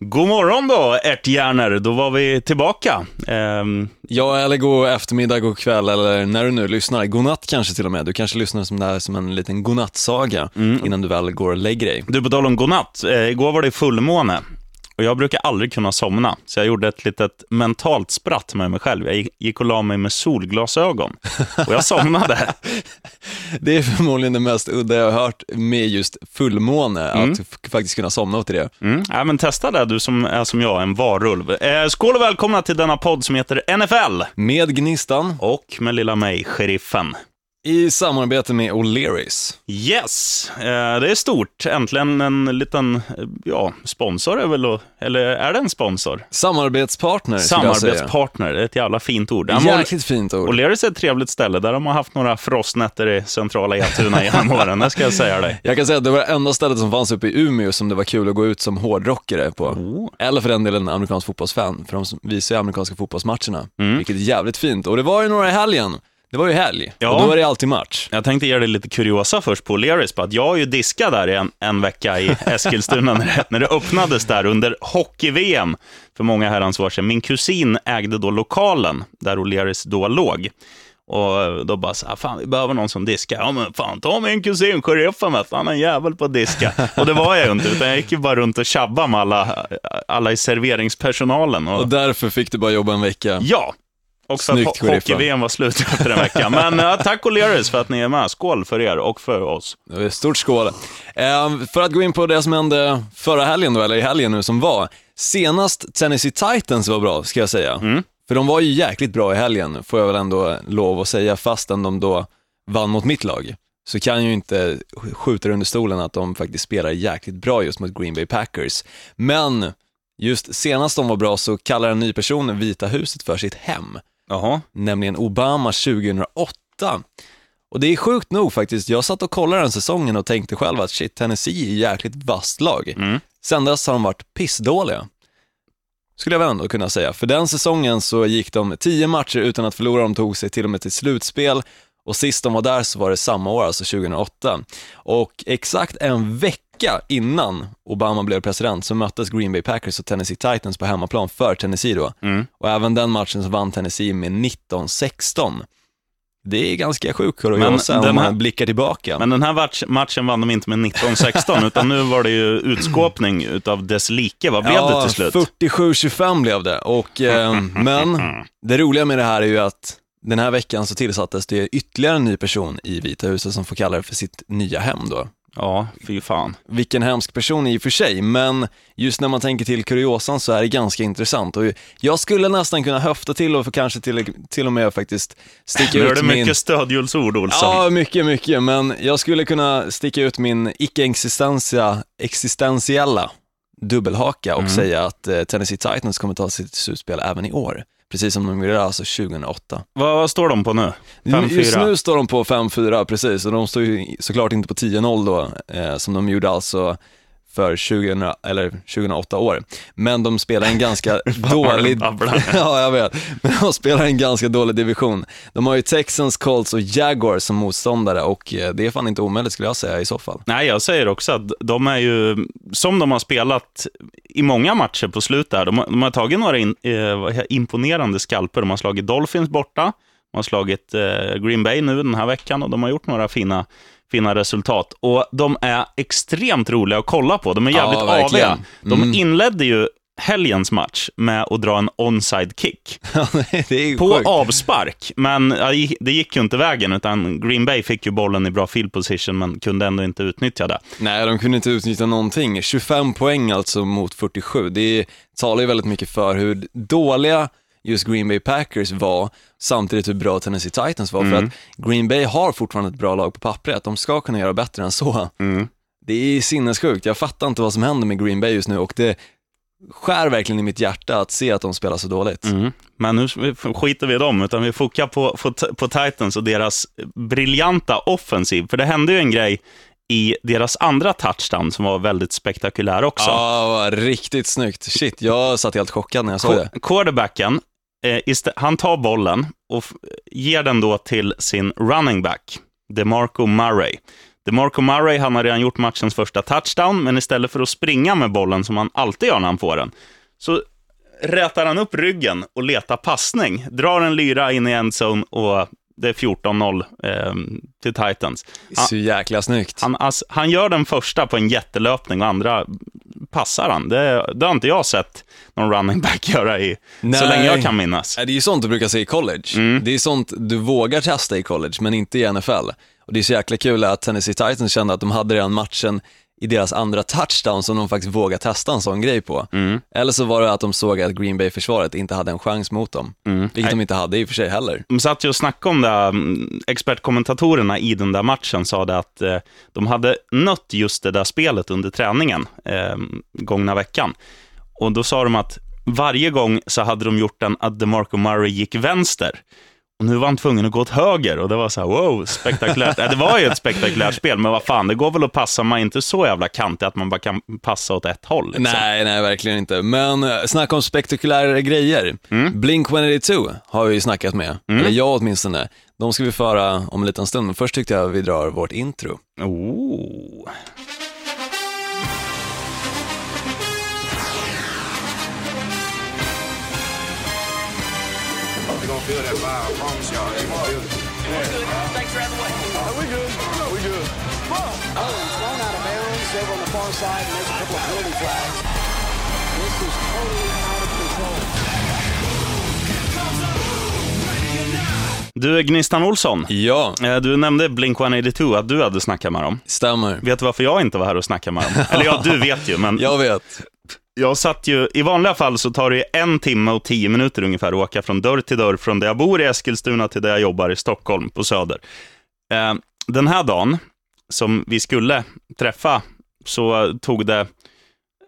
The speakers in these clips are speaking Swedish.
God morgon då, ärthjärnor. Då var vi tillbaka. Ehm, Ja, eller god eftermiddag, god kväll eller när du nu lyssnar. Godnatt kanske till och med. Du kanske lyssnar som det här som en liten godnattsaga innan du väl går och lägger dig. du, på tal om godnatt. Eh, igår var det fullmåne. Och jag brukar aldrig kunna somna, så jag gjorde ett litet mentalt spratt med mig själv. Jag gick- och la mig med solglasögon. Och jag somnade. Det är förmodligen det mest udda jag har hört med just fullmåne, att f- faktiskt kunna somna till det. Mm. Ja, men testa det, du som är som jag, en varulv. Eh, skål och välkomna till denna podd som heter NFL. Med Gnistan, Och med lilla mig, sheriffen. I samarbete med O'Learys. Yes, eh, det är stort. Äntligen en liten, eh, ja, sponsor är väl, eller är det en sponsor? Samarbetspartner. Samarbetspartner, det är ett jävla fint ord. Jäkligt fint ord. O'Learys är ett trevligt ställe. Där de har haft några frostnätter i centrala Etuna genom åren, det ska jag säga dig. Jag kan säga att det var det enda stället som fanns uppe i Umeå som det var kul att gå ut som hårdrockare på. Oh. Eller för den delen amerikansk fotbollsfan, för de visar ju amerikanska fotbollsmatcherna. Mm. Vilket är jävligt fint. Och det var ju några i helgen. Det var ju helg. Ja. Och då är det alltid match. Jag tänkte ge dig lite kuriosa först på O'Learys, på att jag har ju diskat där en, en vecka i Eskilstuna när det, när det öppnades där under hockey-VM för många herrans år sedan. Min kusin ägde då lokalen där O'Learys då låg. Och då bara så här, fan vi behöver någon som diskar. Ja men fan, ta min kusin, sheriffen med, han är en jävel på att diska. Och det var jag ju inte, utan jag gick ju bara runt och tjabbade med alla, alla i serveringspersonalen. Och, Och därför fick du bara jobba en vecka. ja, och för Snyggt, att ho- hockey-VM var slut efter en vecka. Men ja, tack O'Learys för att ni är med. Skål för er och för oss. Stort skål. Eh, för att gå in på det som hände förra helgen då, eller i helgen nu som var. Senast Tennessee Titans var bra, ska jag säga. Mm. För de var ju jäkligt bra i helgen, får jag väl ändå lov att säga, fastän de då vann mot mitt lag. Så kan ju inte skjuta under stolen att de faktiskt spelar jäkligt bra just mot Green Bay Packers. Men just senast de var bra så kallar en ny person Vita huset för sitt hem Jaha. nämligen Obama 2008. Och det är sjukt nog faktiskt, jag satt och kollade den säsongen och tänkte själv att shit, Tennessee är jäkligt vasst lag. Mm. Sen dess har de varit pissdåliga. Skulle jag väl ändå kunna säga. För den säsongen så gick de tio matcher utan att förlora, de tog sig till och med till slutspel. Och sist de var där så var det samma år, alltså 2008. Och exakt en vecka innan Obama blev president så möttes Green Bay Packers och Tennessee Titans på hemmaplan för Tennessee då. Mm. Och även den matchen så vann Tennessee med 19-16. Det är ganska sjukt Men om man blickar tillbaka. Men den här match, matchen vann de inte med 19-16, utan nu var det ju utskåpning utav dess like. Vad blev det till slut? 47-25 blev det. Och, eh, men det roliga med det här är ju att den här veckan så tillsattes det ytterligare en ny person i Vita huset som får kalla det för sitt nya hem då. Ja, fy fan. Vilken hemsk person i och för sig, men just när man tänker till kuriosan så är det ganska intressant. Och jag skulle nästan kunna höfta till och kanske till, till och med faktiskt sticka Nu är ut det min... mycket stödhjulsord, Olsson. Ja, mycket, mycket, men jag skulle kunna sticka ut min icke-existentiella dubbelhaka och Mm. säga att eh, Tennessee Titans kommer ta sitt slutspel även i år. Precis som de gjorde alltså 2008. Vad, vad står de på nu? Just 5-4? nu står de på 5-4, precis, och de står ju såklart inte på 10-0 då, eh, som de gjorde alltså för 2000, eller 2008 år. Men de spelar en ganska dålig... ja, jag vet. Men de spelar en ganska dålig division. De har ju Texans, Colts och Jaguars som motståndare och eh, det är fan inte omöjligt skulle jag säga i så fall. Nej, jag säger också att de är ju, som de har spelat i många matcher på slut där, de har, de har tagit några in, eh, imponerande skalper. De har slagit Dolphins borta, de har slagit eh, Green Bay nu den här veckan och de har gjort några fina, fina resultat. Och de är extremt roliga att kolla på. De är jävligt Ja, aviga. De Mm. inledde ju helgens match med att dra en onside kick. På sjukt. avspark, men det gick ju inte vägen, utan Green Bay fick ju bollen i bra field position, men kunde ändå inte utnyttja det. Nej, de kunde inte utnyttja någonting. 25 poäng alltså mot 47. Det talar ju väldigt mycket för hur dåliga just Green Bay Packers var, samtidigt hur bra Tennessee Titans var. För att Green Bay har fortfarande ett bra lag på pappret. De ska kunna göra bättre än så. Mm. Det är sinnessjukt. Jag fattar inte vad som händer med Green Bay just nu och det skär verkligen i mitt hjärta att se att de spelar så dåligt. Mm. Men nu skiter vi i dem, utan vi fokar på, på, på Titans och deras briljanta offensiv. För det hände ju en grej i deras andra touchdown som var väldigt spektakulär också. Ja, vad riktigt snyggt. Shit, jag satt helt chockad när jag såg det. Qu- Quarterbacken, Eh, han tar bollen och ger den då till sin running back, DeMarco Murray. DeMarco Murray, han har redan gjort matchens första touchdown, men istället för att springa med bollen som han alltid gör när han får den, så rätar han upp ryggen och letar passning. Drar en lyra in i endzone och det är 14-0 eh, till Titans. Han, så jäkla snyggt. Han, alltså, han gör den första på en jättelöpning och andra passar han. Det, det har inte jag sett någon running back göra i, Nej. så länge jag kan minnas. Det är ju sånt du brukar se i college. Mm. Det är sånt du vågar testa i college, men inte i NFL. Och det är så jäkla kul att Tennessee Titans kände att de hade redan matchen i deras andra touchdown som de faktiskt vågade testa en sån grej på. Mm. Eller så var det att de såg att Green Bay-försvaret inte hade en chans mot dem, mm. vilket Nej. de inte hade i och för sig heller. De satt ju och snackade om det, mm, expertkommentatorerna i den där matchen sa det att eh, de hade nött just det där spelet under träningen eh, gångna veckan. Och då sa de att varje gång så hade de gjort den att DeMarco Murray gick vänster. Nu var han tvungen att gå åt höger och det var så här, wow, spektakulärt. det var ju ett spektakulärt spel, men vad fan, det går väl att passa, man inte så jävla kantig att man bara kan passa åt ett håll. Liksom. Nej, nej, verkligen inte. Men eh, snacka om spektakulära grejer. Mm. Blink-182 har vi snackat med, mm. eller jag åtminstone. De ska vi föra om en liten stund, men först tyckte jag vi drar vårt intro. Oh. Feel that vibe. I promise y'all. They gonna feel it. Yeah. We're good. Thanks for having way. Uh, we good. No, we good. Oh, he's thrown out of bounds over on the far side, and there's a couple of penalty flags. This is totally out of control. Du, Gnistan Olsson. Ja. Eh, du nämnde Blink-182, att du hade snackat med dem. Stämmer. Vet du varför jag inte var här och snackade med dem? Eller ja, du vet ju, men... jag vet jag satt ju, i vanliga fall så tar det en timme och tio minuter ungefär att åka från dörr till dörr, från där jag bor i Eskilstuna till där jag jobbar i Stockholm, på Söder. Eh, den här dagen, som vi skulle träffa, så tog det,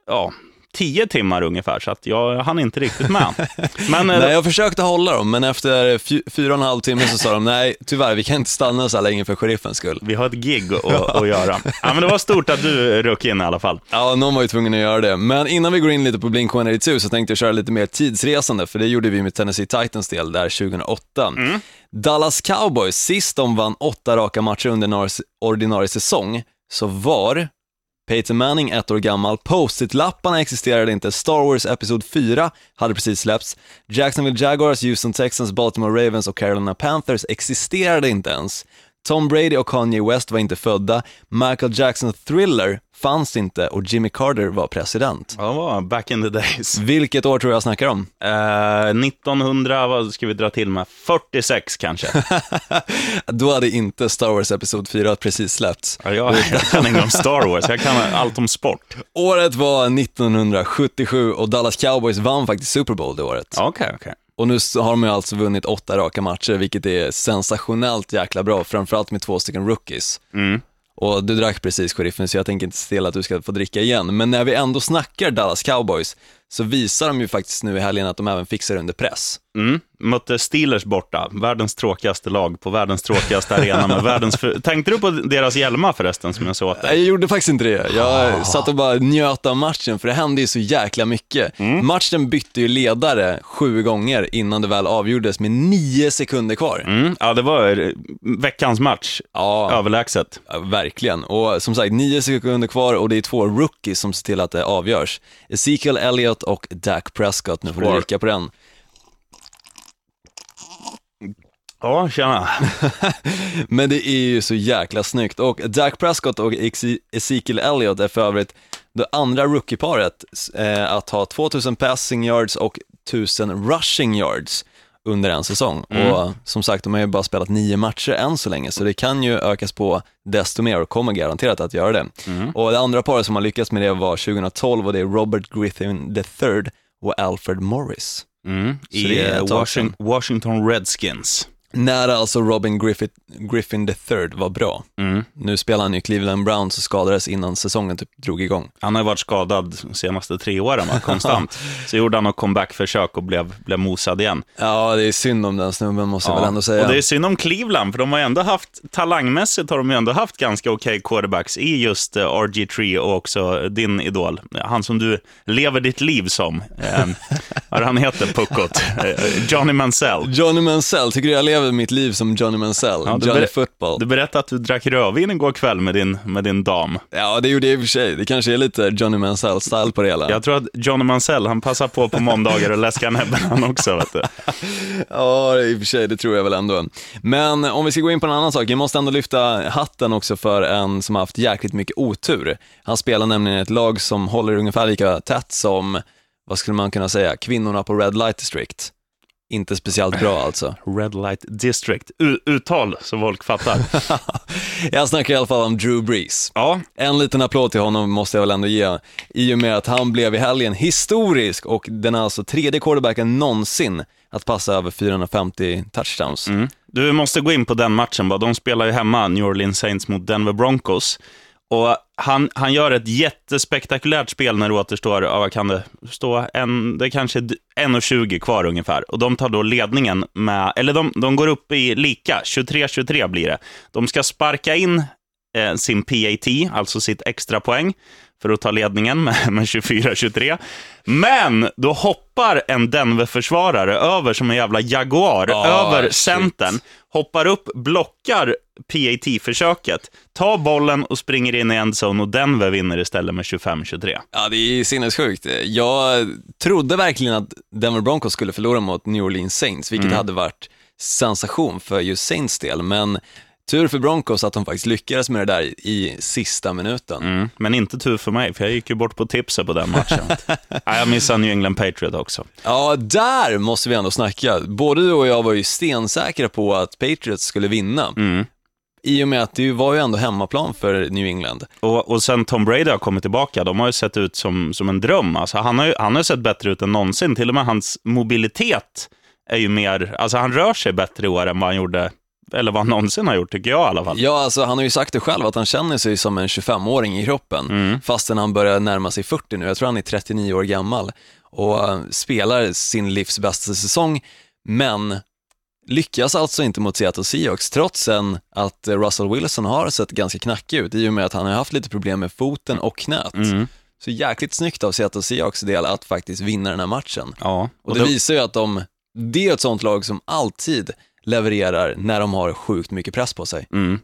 ja, tio timmar ungefär, så att jag hann inte riktigt med. Men, nej, jag försökte hålla dem, men efter fyra och en halv timme så sa de, nej, tyvärr, vi kan inte stanna så här länge för sheriffens skull. Vi har ett gig att, att göra. Ja, men det var stort att du rök in i alla fall. Ja, någon var ju tvungen att göra det. Men innan vi går in lite på Blink-182 så tänkte jag köra lite mer tidsresande, för det gjorde vi med Tennessee Titans del där 2008. Mm. Dallas Cowboys, sist de vann åtta raka matcher under ordinarie säsong, så var Peyton Manning, ett år gammal, Post-it-lapparna existerade inte, Star Wars Episod 4 hade precis släppts, Jacksonville Jaguars, Houston Texans, Baltimore Ravens och Carolina Panthers existerade inte ens. Tom Brady och Kanye West var inte födda, Michael Jackson Thriller fanns inte och Jimmy Carter var president. Ja, var back in the days. Vilket år tror jag snackar om? Uh, 1900, vad ska vi dra till med? 46 kanske? Då hade inte Star Wars Episod 4 precis släppts. Ja, jag, jag kan inget om Star Wars, jag kan allt om sport. Året var 1977 och Dallas Cowboys vann faktiskt Super Bowl det året. Okej, okay, okej. Okay. Och nu har de ju alltså vunnit åtta raka matcher, vilket är sensationellt jäkla bra, framförallt med två stycken rookies. Mm. Och du drack precis sheriffen, så jag tänker inte se till att du ska få dricka igen. Men när vi ändå snackar Dallas Cowboys, så visar de ju faktiskt nu i helgen att de även fixar under press. Mm. Mötte Steelers borta, världens tråkigaste lag på världens tråkigaste arena. Med världens för... Tänkte du på deras hjälmar förresten, som jag såg åt dig? Jag gjorde faktiskt inte det. Jag oh. satt och bara njöt av matchen, för det hände ju så jäkla mycket. Mm. Matchen bytte ju ledare sju gånger innan det väl avgjordes med nio sekunder kvar. Mm. Ja, det var veckans match. Ja. Överlägset. Ja, verkligen. Och som sagt, nio sekunder kvar och det är två rookies som ser till att det avgörs. Ezekiel Elliott och Dak Prescott, nu får du dricka på den. Ja, tjena. Men det är ju så jäkla snyggt och Dak Prescott och Ezekiel Elliott är för övrigt det andra rookieparet eh, att ha 2000 passing yards och 1000 rushing yards under en säsong. Mm. Och som sagt, de har ju bara spelat nio matcher än så länge, så det kan ju ökas på desto mer och kommer garanterat att göra det. Mm. Och det andra paret som har lyckats med det var 2012 och det är Robert Griffin III och Alfred Morris. Mm. I Washington, Washington Redskins när alltså Robin Griffith, Griffin III var bra. Mm. Nu spelar han ju Cleveland Browns och skadades innan säsongen typ drog igång. Han har ju varit skadad de senaste tre åren, va? konstant. så gjorde han något comeback-försök och blev, blev mosad igen. Ja, det är synd om den snubben måste ja. jag väl ändå säga. Och det är synd om Cleveland, för de har ju ändå haft, talangmässigt har de ju ändå haft ganska okej okay quarterbacks i just eh, RG3 och också din idol, han som du lever ditt liv som. Eh, vad han heter, puckot? Eh, Johnny Mansell. Johnny Mansell, tycker du jag lever lever mitt liv som Johnny Mansell, Ja, du Johnny Football. Du berättade att du drack rödvin igår kväll med din, med din dam. Ja, det gjorde jag i och för sig. Det kanske är lite Johnny Mansell-style på det hela. Jag tror att Johnny Mansell, han passar på på måndagar och läska näbben han också. Vet du. Ja, i och för sig, det tror jag väl ändå. Men om vi ska gå in på en annan sak, jag måste ändå lyfta hatten också för en som har haft jäkligt mycket otur. Han spelar nämligen ett lag som håller ungefär lika tätt som, vad skulle man kunna säga, kvinnorna på Red Light District. Inte speciellt bra alltså. Red Light District. U- uttal så folk fattar. Jag snackar i alla fall om Drew Brees. Ja, En liten applåd till honom måste jag väl ändå ge, i och med att han blev i helgen historisk och den är alltså tredje quarterbacken någonsin att passa över 450 touchdowns. mm. Du måste gå in på den matchen bara. De spelar ju hemma, New Orleans Saints mot Denver Broncos. Och han, han gör ett jättespektakulärt spel när det återstår, ja, vad kan det stå, en, det är kanske är 1.20 kvar ungefär. Och de tar då ledningen med, eller de, de går upp i lika, 23-23 blir det. De ska sparka in eh, sin PAT, alltså sitt extra poäng för att ta ledningen med, med 24-23. Men då hoppar en Denver-försvarare över som en jävla jaguar, Ah, över centern, hoppar upp, blockar PAT-försöket, tar bollen och springer in i endzone och Denver vinner istället med 25-23. Ja, det är sinnessjukt. Jag trodde verkligen att Denver Broncos skulle förlora mot New Orleans Saints, vilket hade varit sensation för just Saints del, men tur för Broncos att de faktiskt lyckades med det där i sista minuten. Mm. Men inte tur för mig, för jag gick ju bort på tipset på den matchen. ja, jag missade New England Patriot också. Ja, där måste vi ändå snacka. Både du och jag var ju stensäkra på att Patriots skulle vinna. Mm. I och med att det var ju ändå hemmaplan för New England. Och, och sen Tom Brady har kommit tillbaka, de har ju sett ut som, som en dröm. Alltså, han, har ju, han har ju sett bättre ut än någonsin. Till och med hans mobilitet är ju mer, alltså han rör sig bättre i år än vad han gjorde, eller vad han någonsin har gjort, tycker jag i alla fall. Ja, alltså han har ju sagt det själv, att han känner sig som en 25-åring i kroppen, fastän han börjar närma sig 40 nu. Jag tror han är 39 år gammal och eh, spelar sin livs bästa säsong, men lyckas alltså inte mot Seattle Seahawks, trots att Russell Wilson har sett ganska knackig ut, i och med att han har haft lite problem med foten och knät. Mm. Så jäkligt snyggt av Seattle Seahawks del att faktiskt vinna den här matchen. Ja, Och det visar ju att de, det är ett sånt lag som alltid levererar när de har sjukt mycket press på sig. Mm.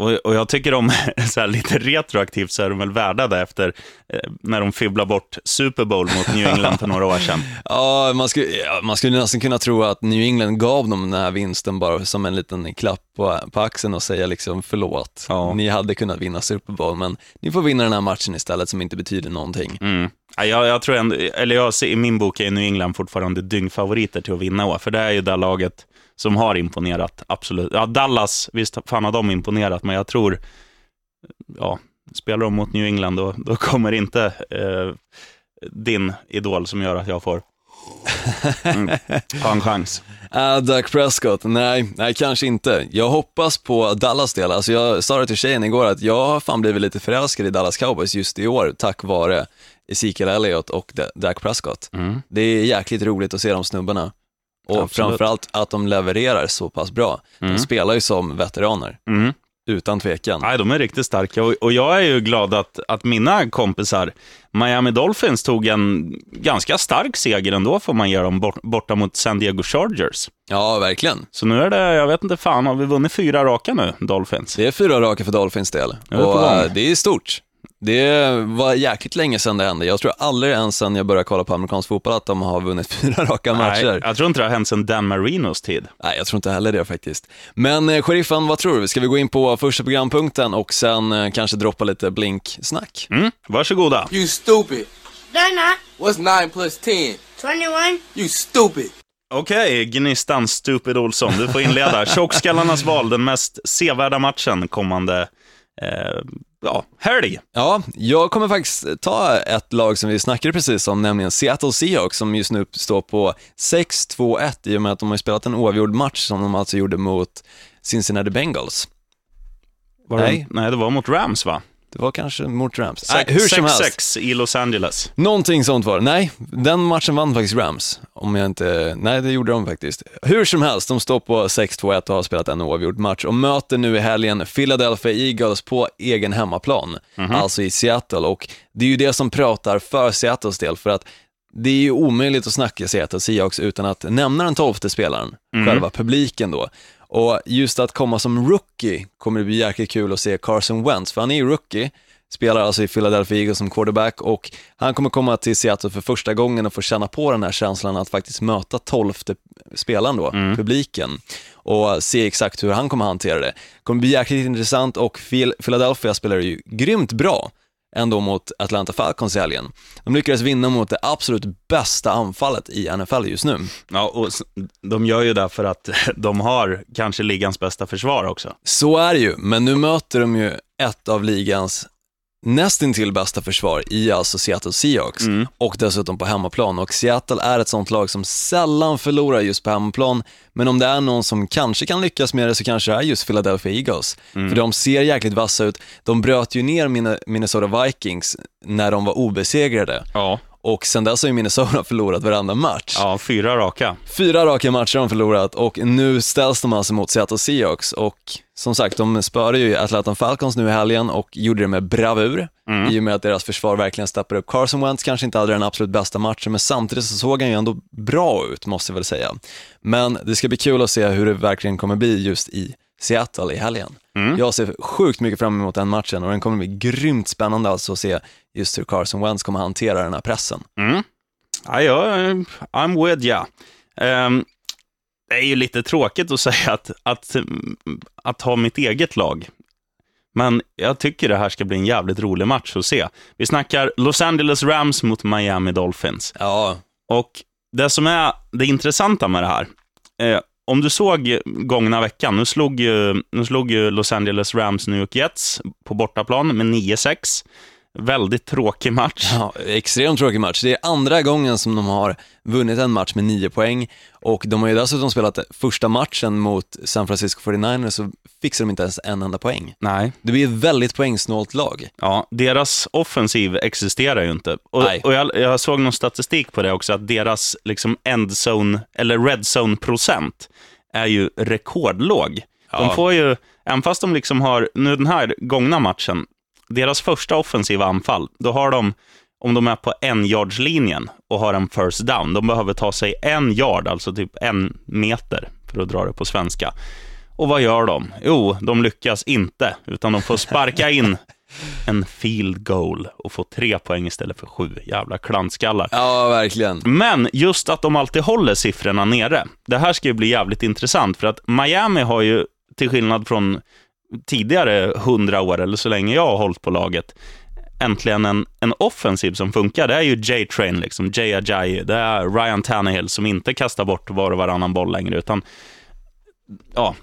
Och, och jag tycker de, så här, lite retroaktivt, så är de väl värda det efter eh, när de fibblar bort Super Bowl mot New England för några år sedan. Ja, man skulle, ja, man skulle nästan kunna tro att New England gav dem den här vinsten bara som en liten klapp på, på axeln och säga liksom förlåt. Ja. Ni hade kunnat vinna Super Bowl, men ni får vinna den här matchen istället som inte betyder någonting. Mm. Ja, jag, jag tror ändå, eller jag ser, i min bok är New England fortfarande dyngfavoriter till att vinna för det är ju det laget som har imponerat, absolut. Ja, Dallas, visst fan har de imponerat, men jag tror, ja, spelar de mot New England, då, då kommer inte eh, din idol som gör att jag får mm, ha en chans. Äh, Dak Prescott, nej, nej kanske inte. Jag hoppas på Dallas del, alltså jag sa det till tjejen igår att jag har fan blivit lite förälskad i Dallas Cowboys just i år tack vare Ezekiel Elliott och Da- Dak Prescott. Mm. Det är jäkligt roligt att se de snubbarna. Och Absolut. framförallt att de levererar så pass bra. Mm. De spelar ju som veteraner, Mm. utan tvekan. Nej, de är riktigt starka och, och jag är ju glad att, att mina kompisar, Miami Dolphins, tog en ganska stark seger ändå, får man ge dem, bort, borta mot San Diego Chargers. Ja, verkligen. Så nu är det, jag vet inte fan, har vi vunnit fyra raka nu, Dolphins? Det är fyra raka för Dolphins del. Och äh, det är stort. Det var jäkligt länge sedan det hände. Jag tror aldrig ens sedan jag började kolla på amerikansk fotboll att de har vunnit fyra raka matcher. Nej, jag tror inte det har hänt sedan Dan Marinos tid. Nej, jag tror inte heller det faktiskt. Men eh, sheriffen, vad tror du? Ska vi gå in på första programpunkten och sen eh, kanske droppa lite blinksnack? Mm, varsågoda. You stupid. They're not. What's 9 plus 10? 21. You stupid. Okej, Gnistan Stupid Olsson, du får inleda. Tjockskallarnas val, den mest sevärda matchen kommande eh, ja, helg. Ja, jag kommer faktiskt ta ett lag som vi snackade precis om, nämligen Seattle Seahawks, som just nu står på 6-2-1 i och med att de har spelat en oavgjord match som de alltså gjorde mot Cincinnati Bengals. Var Nej. Det, nej, det var mot Rams va? Det var kanske mot Rams. Se- Nej, hur som helst. 6-6 i Los Angeles. Någonting sånt var det. Nej, den matchen vann faktiskt Rams. Om jag inte... Nej, det gjorde de faktiskt. Hur som helst, de står på 6-2-1 och har spelat en oavgjord match och möter nu i helgen Philadelphia Eagles på egen hemmaplan, alltså i Seattle. Och det är ju det som pratar för Seattles del, för att det är ju omöjligt att snacka Seattle Seahawks utan att nämna den tolfte spelaren, själva publiken då. Och just att komma som rookie kommer det bli jäkligt kul att se Carson Wentz, för han är ju rookie, spelar alltså i Philadelphia Eagles som quarterback och han kommer komma till Seattle för första gången och få känna på den här känslan att faktiskt möta tolfte spelaren då, publiken och se exakt hur han kommer hantera det. Det kommer bli jäkligt intressant och Phil- Philadelphia spelar ju grymt bra ändå mot Atlanta Falcons i helgen. De lyckades vinna mot det absolut bästa anfallet i NFL just nu. Ja, och de gör ju det för att de har kanske ligans bästa försvar också. Så är det ju, men nu möter de ju ett av ligans nästintill bästa försvar i alltså Seattle Seahawks och dessutom på hemmaplan. Och Seattle är ett sånt lag som sällan förlorar just på hemmaplan, men om det är någon som kanske kan lyckas med det så kanske det är just Philadelphia Eagles. För de ser jäkligt vassa ut. De bröt ju ner Min- Minnesota Vikings när de var obesegrade Ja. Och sen dess har ju Minnesota förlorat varenda match. Ja, fyra raka. Fyra raka matcher har de förlorat och nu ställs de alltså mot Seattle Seahawks och som sagt, de spöade ju Atlanta Falcons nu i helgen och gjorde det med bravur i och med att deras försvar verkligen steppade upp. Carson Wentz kanske inte hade den absolut bästa matchen, men samtidigt så såg han ju ändå bra ut, måste jag väl säga. Men det ska bli kul att se hur det verkligen kommer bli just i Seattle i helgen. Jag ser sjukt mycket fram emot den matchen och den kommer bli grymt spännande alltså att se just hur Carson Wentz kommer hantera den här pressen. Ja, jag, I'm with ya. Ehm, det är ju lite tråkigt att säga att, att, att ha mitt eget lag. Men jag tycker det här ska bli en jävligt rolig match att se. Vi snackar Los Angeles Rams mot Miami Dolphins. Ja, Och det som är det intressanta med det här, eh, om du såg gångna veckan, nu slog, ju, nu slog ju Los Angeles Rams New York Jets på bortaplan med 9-6. Väldigt tråkig match. Ja, extremt tråkig match. Det är andra gången som de har vunnit en match med nio poäng och de har ju dessutom spelat första matchen mot San Francisco 49ers så fixar de inte ens en enda poäng. Nej. Det blir ett väldigt poängsnålt lag. Ja, deras offensiv existerar ju inte. Och, Nej. och jag, jag såg någon statistik på det också, att deras liksom endzone, eller red zone-procent är ju rekordlåg. De Ja. får ju, även fast de liksom har, nu den här gångna matchen, deras första offensiva anfall, då har de, om de är på en yardslinjen och har en first down, de behöver ta sig en yard, alltså typ en meter, för att dra det på svenska. Och vad gör de? Jo, de lyckas inte, utan de får sparka in en field goal och få tre poäng istället för sju. Jävla klantskallar. Ja, verkligen. Men just att de alltid håller siffrorna nere. Det här ska ju bli jävligt intressant, för att Miami har ju, till skillnad från tidigare hundra år, eller så länge jag har hållit på laget, äntligen en, en offensiv som funkar. Det är ju J-Train, liksom, Jay Ajayi, det är Ryan Tannehill som inte kastar bort var och varannan boll längre, utan ja,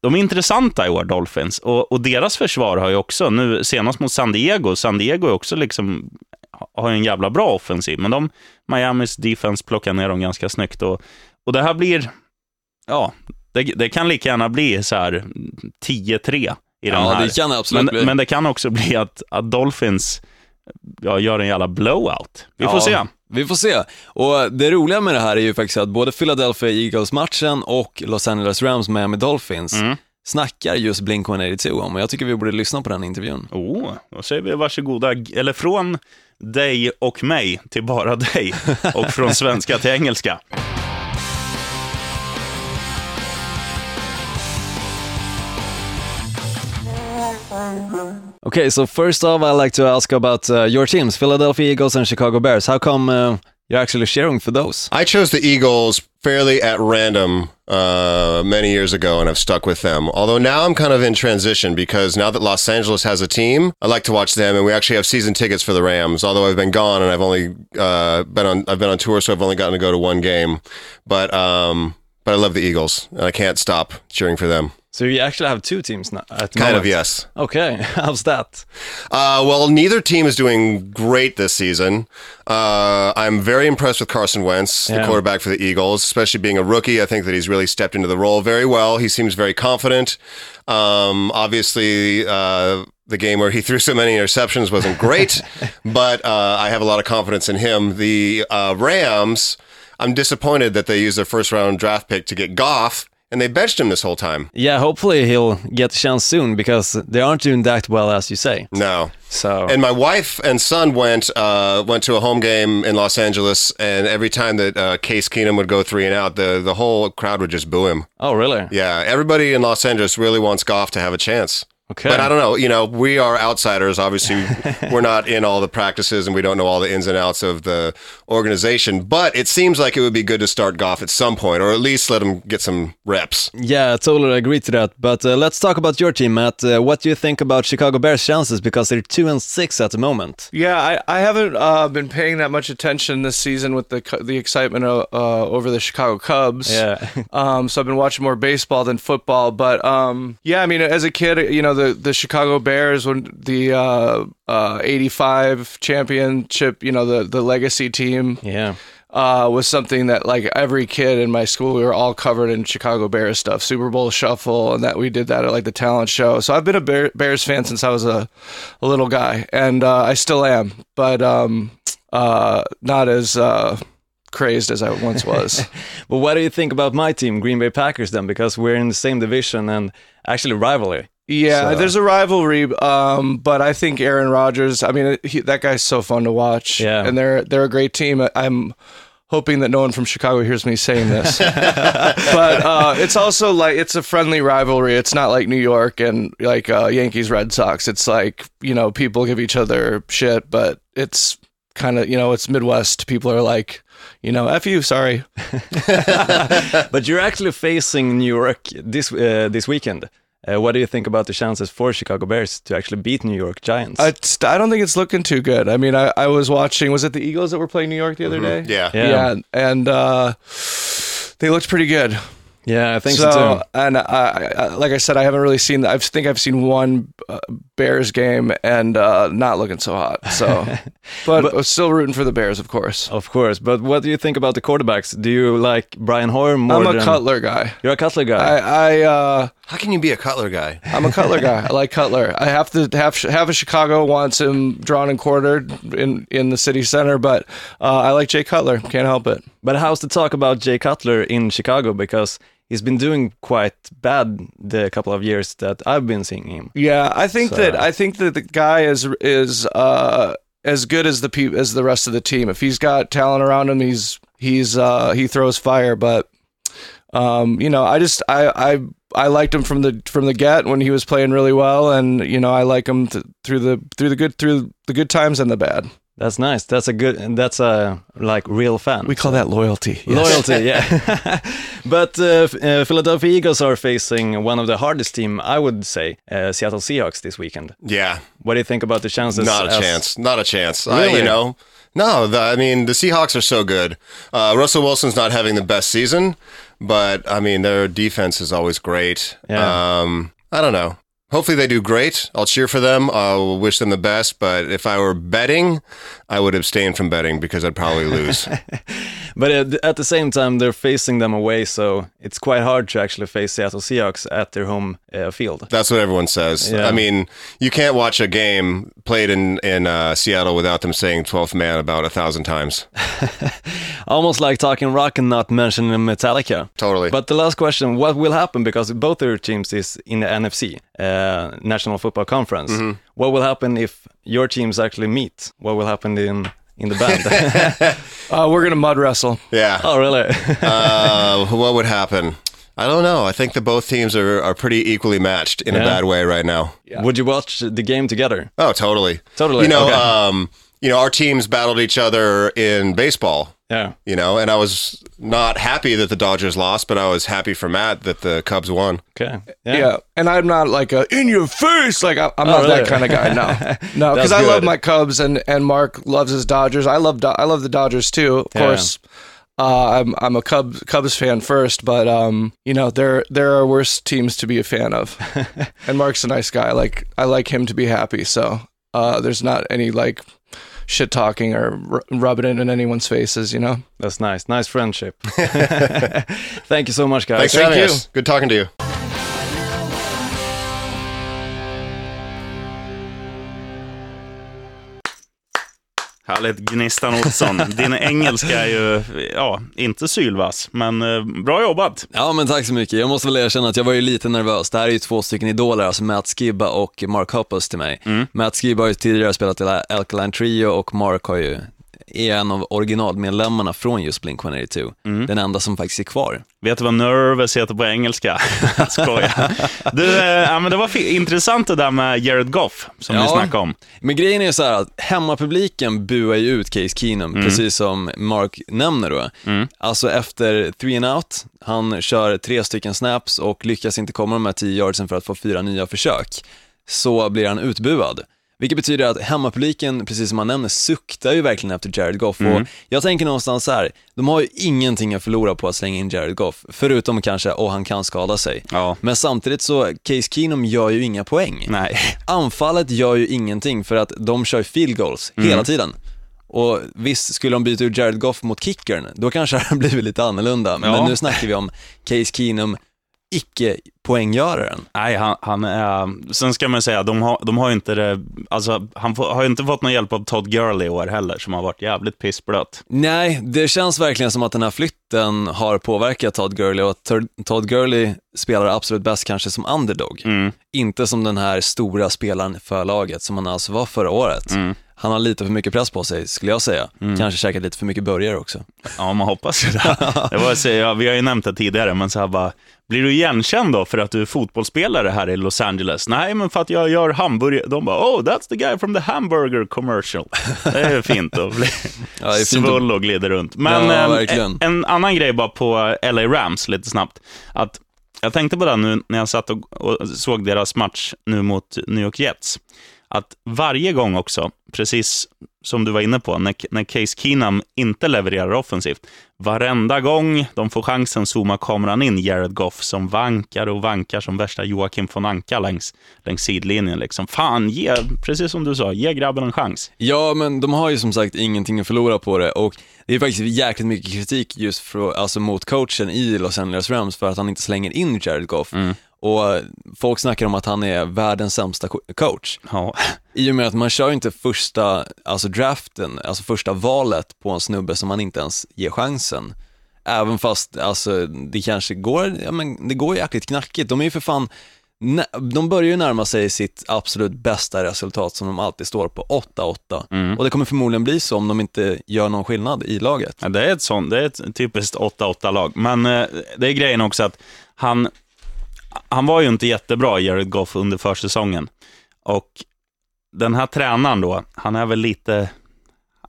de är intressanta i år, Dolphins. Och, och deras försvar har ju också, nu senast mot San Diego, San Diego är också liksom, har ju en jävla bra offensiv, men de, Miamis defense plockar ner dem ganska snyggt. Och, och det här blir, ja, det, det kan lika gärna bli så här 10-3 i den Ja, här. det kan det absolut men, bli. men det kan också bli att, att Dolphins ja, gör en jävla blowout. Vi får Ja, se. Vi får se. Och det roliga med det här är ju faktiskt att både Philadelphia Eagles-matchen och Los Angeles Rams Miami Dolphins Mm. snackar just Blink-182 om och jag tycker vi borde lyssna på den intervjun. Oh, då säger vi varsågoda, eller från dig och mig till bara dig och från svenska till engelska. Okay, so first off, I'd like to ask about uh, your teams, Philadelphia Eagles and Chicago Bears. How come uh, you're actually cheering for those? I chose the Eagles fairly at random uh, many years ago, and I've stuck with them. Although now I'm kind of in transition because now that Los Angeles has a team, I like to watch them, and we actually have season tickets for the Rams. Although I've been gone and I've only uh, been on I've been on tour, so I've only gotten to go to one game. But um, but I love the Eagles, and I can't stop cheering for them. So you actually have two teams now Kind of yes. Okay, how's that? Uh, well, neither team is doing great this season. Uh, I'm very impressed with Carson Wentz, the quarterback for the Eagles, especially being a rookie. I think that he's really stepped into the role very well. He seems very confident. Um, obviously, uh, the game where he threw so many interceptions wasn't great, but uh, I have a lot of confidence in him. The uh, Rams, I'm disappointed that they used their first round draft pick to get Goff and they benched him this whole time. Yeah, hopefully he'll get a chance soon because they aren't doing that well as you say. No. So And my wife and son went uh, went to a home game in Los Angeles, and every time that uh, Case Keenum would go three and out, the the whole crowd would just boo him. oh really? Yeah, everybody in Los Angeles really wants golf to have a chance. Okay. But I don't know. You know, we are outsiders. Obviously, we're not in all the practices, and we don't know all the ins and outs of the organization. But it seems like it would be good to start golf at some point, or at least let them get some reps. Yeah, I totally agree to that. But uh, let's talk about your team, Matt. Uh, what do you think about Chicago Bears' chances? Because they're two and six at the moment. Yeah, I, I haven't uh, been paying that much attention this season with the the excitement uh, uh, over the Chicago Cubs. Yeah. um, so I've been watching more baseball than football. But um, yeah, I mean, as a kid, you know, the the Chicago Bears when the uh, uh, '85 championship, you know, the the legacy team Yeah. uh, was something that like every kid in my school we were all covered in Chicago Bears stuff, Super Bowl Shuffle, and that we did that at like the talent show. So I've been a Bear, Bears fan since I was a, a little guy, and uh, I still am, but um, uh, not as uh, crazed as I once was. But what do you think about my team, Green Bay Packers, then? Because we're in the same division and actually rivalry. Yeah, So- there's a rivalry, um, but I think Aaron Rodgers. I mean, he, that guy's so fun to watch, Yeah. and they're they're a great team. I'm hoping that no one from Chicago hears me saying this. but uh, it's also like it's a friendly rivalry. It's not like New York and like uh, Yankees Red Sox. It's like you know people give each other shit, but it's kind of you know it's Midwest. People are like you know f you, sorry. But you're actually facing New York this uh, this weekend. Uh, what do you think about the chances for Chicago Bears to actually beat New York Giants? I, I don't think it's looking too good. I mean, I, I was watching. Was it the Eagles that were playing New York the other day? Yeah. Yeah. yeah, and uh, they looked pretty good. yeah, I think so, too. and I, I, like I said, I haven't really seen. I think I've seen one uh, Bears game and uh, not looking so hot. So, but, I'm still rooting for the Bears, of course. Of course, but what do you think about the quarterbacks? Do you like Brian Hoyer more I'm a than... Cutler guy. You're a Cutler guy. I, I uh, How can you be a Cutler guy? I'm a Cutler guy. I like Cutler. I have to have have a Chicago wants him drawn and quartered in in the city center, but uh, I like Jay Cutler. Can't help it. But how's the talk about Jay Cutler in Chicago? Because he's been doing quite bad the couple of years that I've been seeing him. Yeah, I think So- that I think that the guy is is uh, as good as the pe- as the rest of the team. If he's got talent around him, he's he's uh, he throws fire. But um, you know, I just I I I liked him from the from the get when he was playing really well, and you know I like him th- through the through the good through the good times and the bad. That's nice. That's a good. and That's a like real fan. We call that loyalty. Yes. Loyalty, yeah. but uh, uh, Philadelphia Eagles are facing one of the hardest team, I would say, uh, Seattle Seahawks this weekend. Yeah, What do you think about the chances? not a as- chance. Not a chance. I, Really? you know, no. The, I mean, the Seahawks are so good. Uh, Russell Wilson's not having the best season, but I mean, their defense is always great. Yeah. Um, I don't know. Hopefully they do great. I'll cheer for them. I'll wish them the best. But if I were betting, I would abstain from betting because I'd probably lose. But at the same time, they're facing them away, so it's quite hard to actually face Seattle Seahawks at their home uh, field. That's what everyone says. Yeah. I mean, you can't watch a game played in in uh, Seattle without them saying 12th man about a thousand times. Almost like talking rock and not mentioning Metallica. Totally. But the last question, what will happen? Because both their teams is in the NFC, uh, National Football Conference. Mm-hmm. What will happen if your teams actually meet? What will happen in, in the band? Uh, we're gonna mud wrestle. yeah. oh, really? Uh, what would happen? I don't know. I think that both teams are, are pretty equally matched in a bad way right now. Would you watch the game together? Oh, totally. Totally, You know, okay. um, you know, our teams battled each other in baseball. Yeah. You know, and I was not happy that the Dodgers lost, but I was happy for Matt that the Cubs won. Okay. Yeah. yeah. and I'm not like a in your face. Like I, I'm not Oh, really? that kind of guy. No, no, because I love my Cubs and and Mark loves his Dodgers. I love Do- I love the Dodgers too. Of Yeah. course, uh, I'm I'm a Cubs Cubs fan first, but um, you know there there are worse teams to be a fan of. and Mark's a nice guy. Like I like him to be happy. So uh, there's not any like shit talking or r- rubbing it in anyone's faces. You know. That's nice. Nice friendship. Thank you so much, guys. Thanks for Thank having you. us. Good talking to you. Härligt, Gnistan Olsson. Din engelska är ju, ja, inte sylvass, men eh, bra jobbat. Ja men tack så mycket. Jag måste väl erkänna att jag var ju lite nervös. Det här är ju två stycken idoler, alltså Matt Skibba och Mark Hoppus till mig. Matt Skibba har ju tidigare spelat i Alkaline Trio och Mark har ju är en av originalmedlemmarna från just Blink-182. Den enda som faktiskt är kvar. Vet du vad nervous heter på engelska? Skoja. Du, ja, men det var intressant det där med Jared Goff, som vi Ja. snackade om. Men grejen är så här att hemmapubliken buar ju ut Case Keenum, precis som Mark nämner då. Alltså efter three and out, han kör tre stycken snaps och lyckas inte komma de här 10 yardsen för att få fyra nya försök, så blir han utbuad. Vilket betyder att hemmapubliken, precis som han nämner, suktar ju verkligen efter Jared Goff. Och jag tänker någonstans så här, de har ju ingenting att förlora på att slänga in Jared Goff, förutom kanske, och han kan skada sig. Ja. Men samtidigt så, Case Keenum gör ju inga poäng. Nej. Anfallet gör ju ingenting för att de kör field goals hela tiden. Och visst, skulle de byta ut Jared Goff mot kickern, då kanske det hade blivit lite annorlunda. Men Ja. nu snackar vi om Case Keenum, icke-poänggöraren. Nej, han, han är... Sen ska man säga, de har, de har inte det... Alltså, han får, har inte fått någon hjälp av Todd Gurley i år heller, som har varit jävligt pissblöt. Nej, det känns verkligen som att den här flytten har påverkat Todd Gurley och att Todd- Gurley spelar absolut bäst kanske som underdog. Inte som den här stora spelaren för laget som han alltså var förra året. Han har lite för mycket press på sig, skulle jag säga. Kanske käkat lite för mycket burgare också. Ja, man hoppas ju det. det var, så, ja, vi har ju nämnt det tidigare, men så här bara, blir du igenkänd då för att du är fotbollsspelare här i Los Angeles? Nej, men för att jag gör hamburgare. De bara, oh, that's the guy from the hamburger commercial. Det är fint att bli Ja, svull och glider runt. Men Ja, eh, en, en annan grej bara på LA Rams, lite snabbt. Att jag tänkte på det nu när jag satt och, och såg deras match nu mot New York Jets. Att varje gång också, precis som du var inne på, när, när Case Keenum inte levererar offensivt, varenda gång de får chansen zoomar kameran in Jared Goff som vankar och vankar som värsta Joakim von Anka längs, längs sidlinjen. Liksom. Fan, ge, precis som du sa, ge grabben en chans. Ja, men de har ju som sagt ingenting att förlora på det och det är faktiskt jäkligt mycket kritik just för, alltså mot coachen i Los Angeles Rams för att han inte slänger in Jared Goff. Och folk snackar om att han är världens sämsta co- coach. Ja. I och med att man kör inte första, alltså draften, alltså första valet på en snubbe som man inte ens ger chansen. Även fast, alltså det kanske går, ja men det går jäkligt knackigt. De är ju för fan, de börjar ju närma sig sitt absolut bästa resultat som de alltid står på, 8-8. Och det kommer förmodligen bli så om de inte gör någon skillnad i laget. Ja, det är ett sånt, det är ett typiskt 8-8-lag. Men eh, det är grejen också att han, han var ju inte jättebra, Jared Goff, under försäsongen. Och den här tränaren då, han är väl lite...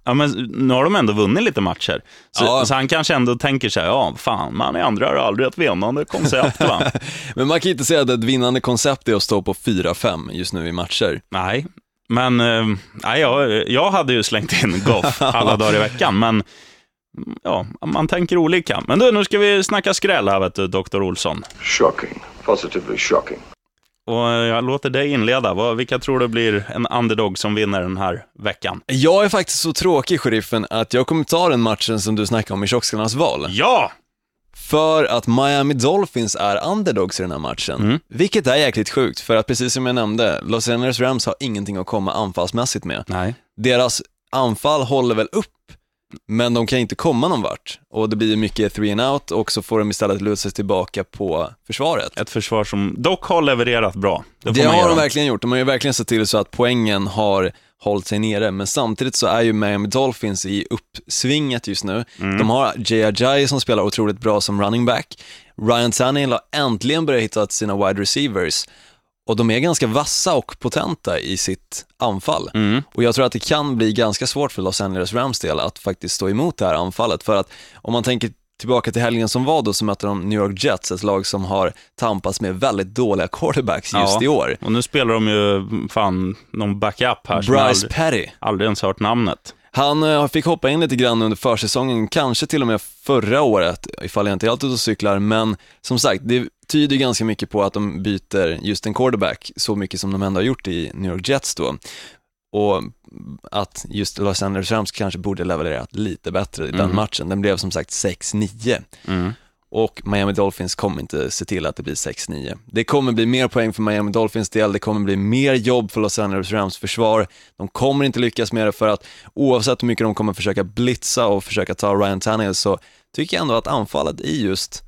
Ja, men nu har de ändå vunnit lite matcher. Så, Ja. så han kanske ändå tänker sig, ja, fan, man är andra har aldrig ett vinnande koncept, va? Men man kan inte säga att ett vinnande koncept är att stå på 4-5 just nu i matcher. Nej, men eh, nej, jag, jag hade ju slängt in Goff alla dagar i veckan, men ja, man tänker olika. Men du, nu ska vi snacka skräll här, vet du, Dr. Olsson. Shocking. Positively shocking. Och eh, jag låter dig inleda. Vad, vilka tror du blir en underdog som vinner den här veckan? Jag är faktiskt så tråkig, sheriffen, att jag kommer ta den matchen som du snackade om i Tjockskallarnas val. Ja! För att Miami Dolphins är underdogs i den här matchen. Vilket är jäkligt sjukt, för att precis som jag nämnde, Los Angeles Rams har ingenting att komma anfallsmässigt med. Nej. Deras anfall håller väl upp, men de kan inte komma någon vart. Och det blir mycket three and out och så får de istället luta sig tillbaka på försvaret. Ett försvar som dock har levererat bra. Det, Det har de verkligen gjort. De har ju verkligen sett till så att poängen har hållit sig nere, men samtidigt så är ju Miami Dolphins i uppsvinget just nu. Mm. De har Ajayi som spelar otroligt bra som running back. Ryan Tannehill har äntligen börjat hitta sina wide receivers och de är ganska vassa och potenta i sitt anfall. Mm. Och jag tror att det kan bli ganska svårt för Los Angeles Rams del att faktiskt stå emot det här anfallet. För att om man tänker tillbaka till helgen som var då så mötte de New York Jets, ett lag som har tampats med väldigt dåliga quarterbacks just Ja. i år. Och nu spelar de ju fan någon backup här Bryce aldrig, Petty. aldrig ens hört namnet. Han eh, fick hoppa in lite grann under försäsongen, kanske till och med förra året, ifall jag inte är helt ute och cyklar, men som sagt, det tyder ganska mycket på att de byter just en quarterback, så mycket som de ändå har gjort i New York Jets då. Och att just Los Angeles Rams kanske borde levererat lite bättre i den matchen. Den blev som sagt 6-9 och Miami Dolphins kommer inte se till att det blir 6-9. Det kommer bli mer poäng för Miami Dolphins del, det kommer bli mer jobb för Los Angeles Rams försvar. De kommer inte lyckas med det för att oavsett hur mycket de kommer försöka blitza och försöka ta Ryan Tannehill så tycker jag ändå att anfallet i just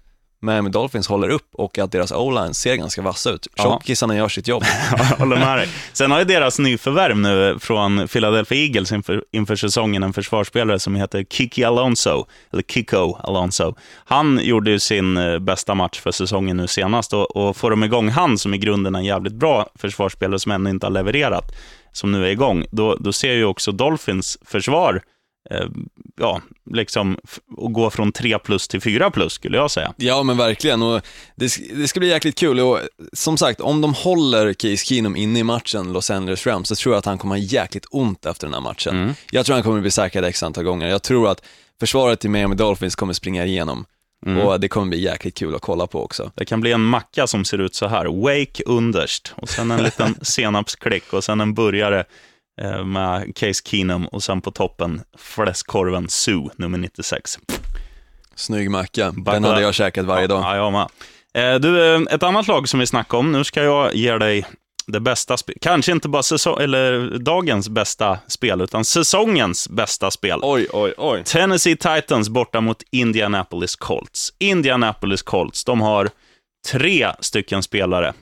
Miami Dolphins håller upp och att deras o-line ser ganska vassa ut. Tjockisarna gör sitt jobb. Jag håller med dig. Sen har ju deras nyförvärv nu från Philadelphia Eagles inför, inför säsongen en försvarsspelare som heter Kiki Alonso, eller Kiko Alonso. Han gjorde ju sin eh, bästa match för säsongen nu senast och, och får de igång han, som i grunden är en jävligt bra försvarsspelare som ännu inte har levererat, som nu är igång, då, då ser ju också Dolphins försvar ja, liksom, och gå från 3 plus till 4 plus, skulle jag säga. Ja men verkligen och det, det ska bli jäkligt kul och som sagt om de håller Case Keenum inne i matchen Los Angeles Rams så tror jag att han kommer ha jäkligt ont efter den här matchen. Jag tror han kommer bli säkrad x antal gånger. Jag tror att försvaret i Miami Dolphins kommer springa igenom och det kommer bli jäkligt kul att kolla på också. Det kan bli en macka som ser ut så här. Wake underst och sen en liten senapsklick och sen en burgare eh, med Case Keenum och sen på toppen fläskkorven Sue, nummer 96. Snygg macka, den hade jag käkat varje dag. Ja, jag med. Eh, du, eh, ett annat lag som vi snackade om, nu ska jag ge dig det bästa spelet. Kanske inte bara säsong, eller dagens bästa spel, utan säsongens bästa spel. Oj, oj, oj. Tennessee Titans borta mot Indianapolis Colts. Indianapolis Colts, de har tre stycken spelare.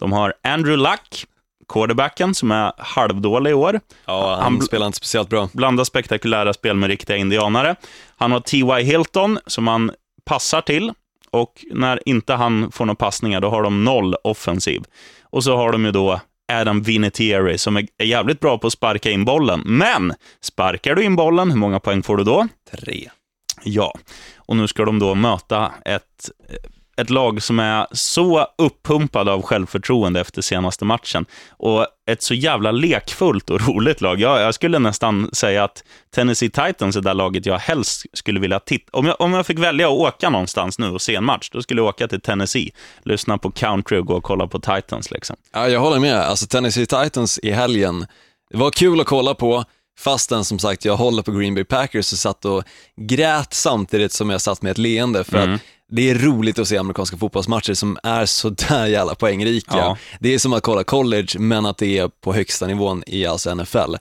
De har Andrew Luck, quarterbacken, som är halvdålig i år. Ja, han, Han spelar inte speciellt bra. Blandar spektakulära spel med riktiga indianare. Han har T.Y. Hilton, som han passar till. Och när inte han får några passningar, då har de noll offensiv. Och så har de ju då Adam Vinatieri, som är jävligt bra på att sparka in bollen. Men sparkar du in bollen, hur många poäng får du då? Tre. Ja, och nu ska de då möta ett, ett lag som är så uppumpad av självförtroende efter senaste matchen. Och ett så jävla lekfullt och roligt lag. Jag, jag skulle nästan säga att Tennessee Titans är det laget jag helst skulle vilja titta... Om jag, om jag fick välja att åka någonstans nu och se en match, då skulle jag åka till Tennessee, lyssna på country och gå och kolla på Titans. Liksom. Ja, jag håller med. Alltså Tennessee Titans i helgen, det var kul att kolla på, fastän som sagt jag håller på Green Bay Packers och satt och grät samtidigt som jag satt med ett leende för att det är roligt att se amerikanska fotbollsmatcher som är så där jävla poängrika. Ja. Det är som att kolla college, men att det är på högsta nivån i alltså NFL.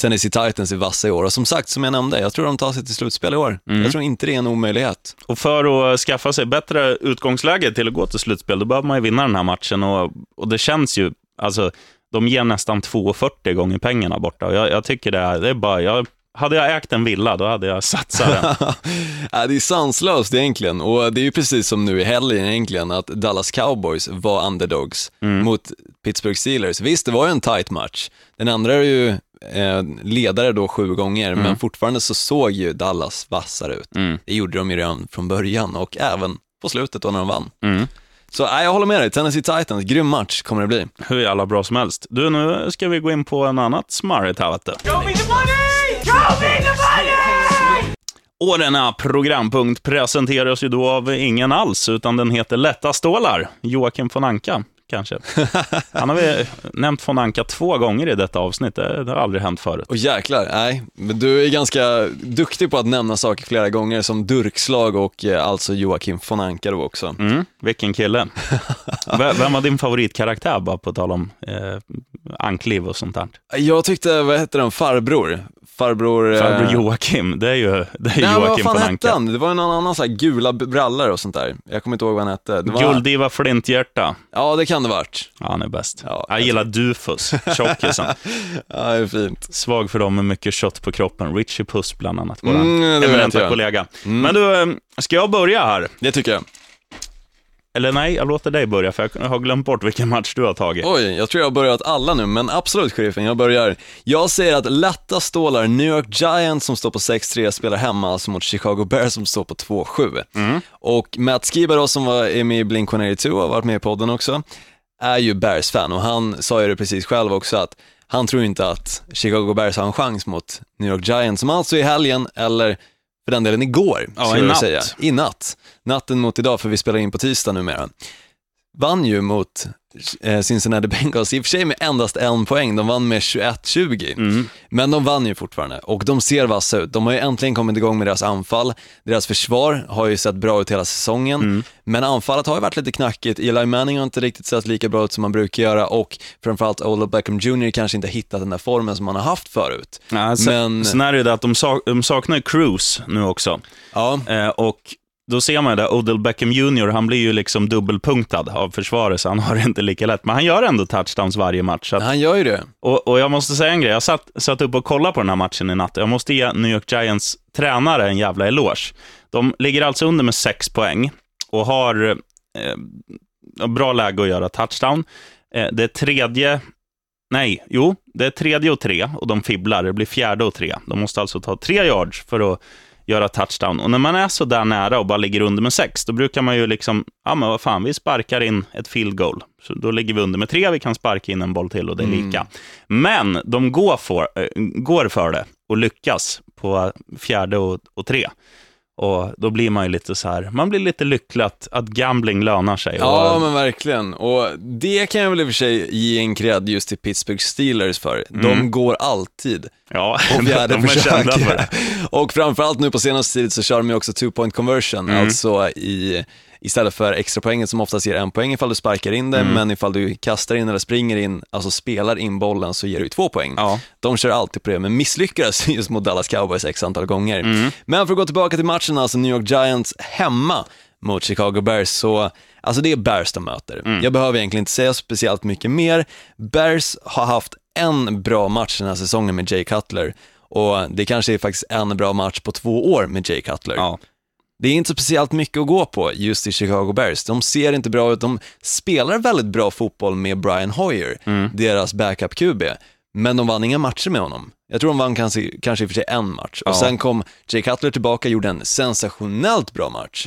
Tennessee Titans är vassa i år och som sagt, som jag nämnde, jag tror de tar sig till slutspel i år. Jag tror inte det är en omöjlighet. Och för att skaffa sig bättre utgångsläge till att gå till slutspel, då behöver man ju vinna den här matchen. Och, och det känns ju, alltså, de ger nästan 2,40 gånger pengarna borta. Jag, jag tycker det är, det är bara, jag, hade jag ägt en villa, då hade jag satsat den. ja, det är sanslöst egentligen och det är ju precis som nu i helgen egentligen att Dallas Cowboys var underdogs mot Pittsburgh Steelers. Visst, det var ju en tight match. Den andra är ju eh, ledare då sju gånger, men fortfarande så såg ju Dallas vassare ut. Det gjorde de ju redan från början och även på slutet då när de vann. Så nej, jag håller med dig, Tennessee Titans, grym match kommer det bli. Hur jävla bra som helst. Du, nu ska vi gå in på en annat smarrigt här, vet du. Och denna programpunkt presenteras ju då av ingen alls, utan den heter Lätta stålar. Joakim von Anka, kanske. Han har vi nämnt von Anka två gånger i detta avsnitt. Det, det har aldrig hänt förut. Och jäklar, nej, men du är ganska duktig på att nämna saker flera gånger som durkslag och eh, alltså Joakim von Anka då också. Mm, vilken kille. V- Vem var din favoritkaraktär, bara på tal om eh, ankliv och sånt där? Jag tyckte, vad hette den, farbror? Farbror... eh, Farbror Joakim, det är ju, det är Nej, Joakim von Anka. han? Det var någon annan så här gula brallor och sånt där. Jag kommer inte ihåg vad han hette. Det var... Gulddiva Flinthjärta. Ja, det kan det varit. Ja, han är bäst. Ja, jag jag gillar Dufus, tjockisen. Ja, det är fint. Svag för dem med mycket kött på kroppen. Richie Puss bland annat, vår Mm, det eminenta kollega. Men du, eh, ska jag börja här? Det tycker jag. Eller nej, jag låter dig börja, för jag har glömt bort vilken match du har tagit. Oj, jag tror jag har börjat alla nu, men absolut sheriffen, jag börjar. Jag säger att lätta stålar, New York Giants som står på 6-3 spelar hemma alltså mot Chicago Bears som står på 2-7. Och Matt Skiba då, som var, är med i Blink-182 och har varit med i podden också, är ju Bears-fan och han sa ju det precis själv också att han tror inte att Chicago Bears har en chans mot New York Giants, som alltså i helgen, eller för den delen igår, Ja, i jag natt. säga. I natt. Natten mot idag, för vi spelar in på tisdag numera vann ju mot eh, Cincinnati Bengals, i och för sig med endast en poäng, de vann med 21-20. Men de vann ju fortfarande och de ser vassa ut. De har ju äntligen kommit igång med deras anfall. Deras försvar har ju sett bra ut hela säsongen, men anfallet har ju varit lite knackigt. Eli Manning har inte riktigt sett lika bra ut som man brukar göra och framförallt Ola Beckham Jr kanske inte hittat den där formen som han har haft förut. Ja, sen, Men- sen är det ju det att de saknar ju Cruise nu också. Ja, Eh, och då ser man ju det, Odell Beckham Jr, han blir ju liksom dubbelpunktad av försvaret, så han har det inte lika lätt. Men han gör ändå touchdowns varje match. Att, han gör ju det. och, och jag måste säga en grej, jag satt, satt upp och kollade på den här matchen i natt. Jag måste ge New York Giants tränare en jävla eloge. De ligger alltså under med sex poäng och har eh, bra läge att göra touchdown. Eh, det är tredje, nej, jo, det är tredje och tre och de fibblar. Det blir fjärde och tre. De måste alltså ta tre yards för att göra touchdown. Och när man är så där nära och bara ligger under med sex, då brukar man ju liksom, ja men vad fan, vi sparkar in ett field goal. Så då ligger vi under med tre, vi kan sparka in en boll till och det är lika. Men de går för, äh, går för det och lyckas på fjärde och, och tre. Och då blir man ju lite så här, man blir lite lycklig att, att gambling lönar sig. Ja, och, men verkligen. Och det kan jag väl i och för sig ge en cred just till Pittsburgh Steelers för. De går alltid ja, på fjärde de är kända för försök. det. Och framförallt nu på senaste tiden så kör de ju också two point conversion, Mm. alltså i, istället för extra poängen som oftast ger en poäng ifall du sparkar in Mm. det, men ifall du kastar in eller springer in, alltså spelar in bollen så ger du två poäng. Ja. De kör alltid på det, men misslyckades just mot Dallas Cowboys x antal gånger. Mm. Men för att gå tillbaka till matchen, alltså New York Giants hemma mot Chicago Bears, så alltså det är Bears de möter. Mm. Jag behöver egentligen inte säga speciellt mycket mer. Bears har haft en bra match den här säsongen med Jay Cutler och det kanske är faktiskt en bra match på två år med Jay Cutler. Ja. Det är inte speciellt mycket att gå på just i Chicago Bears. De ser inte bra ut, de spelar väldigt bra fotboll med Brian Hoyer, deras backup-QB, men de vann inga matcher med honom. Jag tror de vann kanske, kanske i och för sig en match. Och Ja. sen kom Jay Cutler tillbaka och gjorde en sensationellt bra match.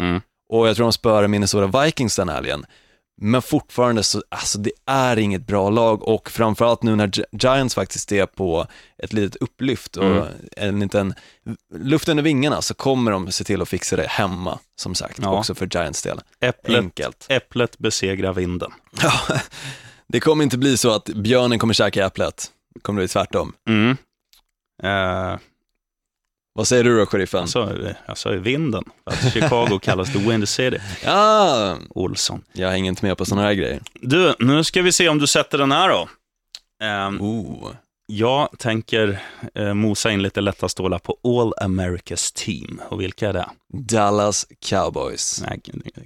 Och jag tror de spöade Minnesota Vikings den helgen. Men fortfarande så, alltså det är inget bra lag och framförallt nu när Gi- Giants faktiskt är på ett litet upplyft och en liten luft under vingarna så kommer de se till att fixa det hemma, som sagt, Ja. också för Giants del. Äpplet, Enkelt. äpplet besegrar vinden. Ja, det kommer inte bli så att björnen kommer käka äpplet. Det kommer bli tvärtom. Mm. Eh, Vad säger du då, sheriffen? jag, sa, jag sa ju vinden, att Chicago kallas the Windy City. Ja, Olsson. jag hänger inte med på sådana här grejer. Du, nu ska vi se om du sätter den här då. Eh, Oh. Jag tänker eh, mosa in lite lätta stålar på All America's Team. Och vilka är det? Dallas Cowboys. Nej,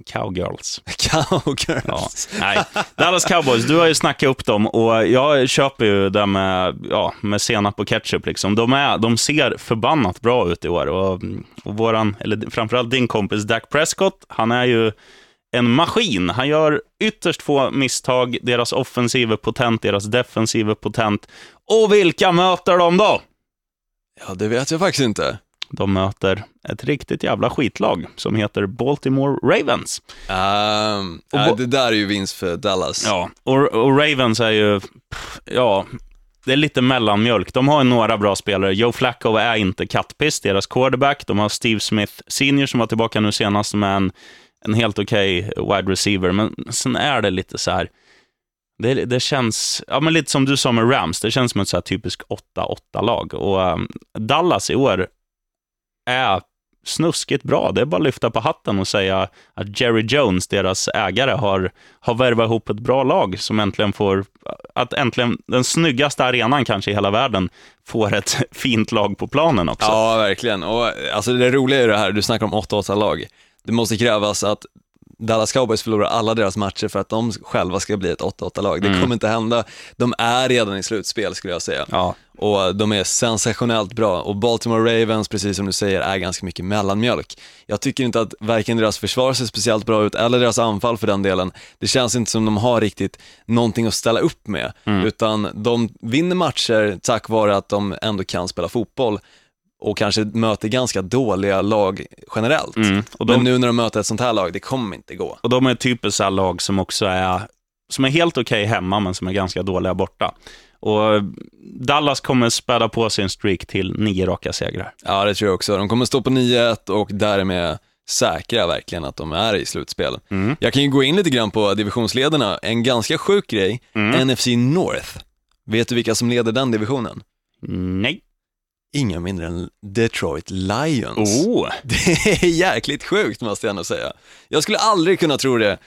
Cowgirls. Cowgirls. Ja, nej. Dallas Cowboys, du har ju snackat upp dem och jag köper ju det med, ja, med senap och ketchup. Liksom. De, är, de ser förbannat bra ut i år. Och, och våran, eller framförallt din kompis Dak Prescott, han är ju en maskin. Han gör ytterst få misstag. Deras offensiv är potent, deras defensiv är potent. Och vilka möter de då? Ja, det vet jag faktiskt inte. De möter ett riktigt jävla skitlag som heter Baltimore Ravens. Um, Och bo- det där är ju vinst för Dallas. Ja, och, och Ravens är ju, pff, ja, det är lite mellanmjölk. De har ju några bra spelare. Joe Flacco är inte kattpiss, deras quarterback. De har Steve Smith senior som var tillbaka nu senast med en, en helt okej wide receiver. Men sen är det lite så här, det, det känns, ja men lite som du sa med Rams, det känns som ett så här typiskt 8-8-lag. Och um, Dallas i år är snuskigt bra. Det är bara att lyfta på hatten och säga att Jerry Jones, deras ägare, har, har värvat ihop ett bra lag som äntligen får, att äntligen den snyggaste arenan kanske i hela världen får ett fint lag på planen också. Ja, verkligen. Och alltså det roliga är det här, du snackar om 8-8-lag. Det måste krävas att Dallas Cowboys förlorar alla deras matcher för att de själva ska bli ett 8-8-lag. Det kommer inte hända. De är redan i slutspel skulle jag säga. Ja. Och de är sensationellt bra. Och Baltimore Ravens, precis som du säger, är ganska mycket mellanmjölk. Jag tycker inte att varken deras försvar ser speciellt bra ut, eller deras anfall för den delen. Det känns inte som de har riktigt någonting att ställa upp med, utan de vinner matcher tack vare att de ändå kan spela fotboll och kanske möter ganska dåliga lag generellt. Mm. Och de- Men nu när de möter ett sånt här lag, det kommer inte gå. Och de är typiskt lag som också är, som är helt okej hemma, men som är ganska dåliga borta. Och Dallas kommer späda på sin streak till nio raka segrar. Ja, det tror jag också. De kommer stå på 9-1 och därmed säkra verkligen att de är i slutspel. Mm. Jag kan ju gå in lite grann på divisionsledarna, en ganska sjuk grej, Mm. NFC North. Vet du vilka som leder den divisionen? Nej. Inga mindre än Detroit Lions. Oh. Det är jäkligt sjukt måste jag ändå säga. Jag skulle aldrig kunna tro det.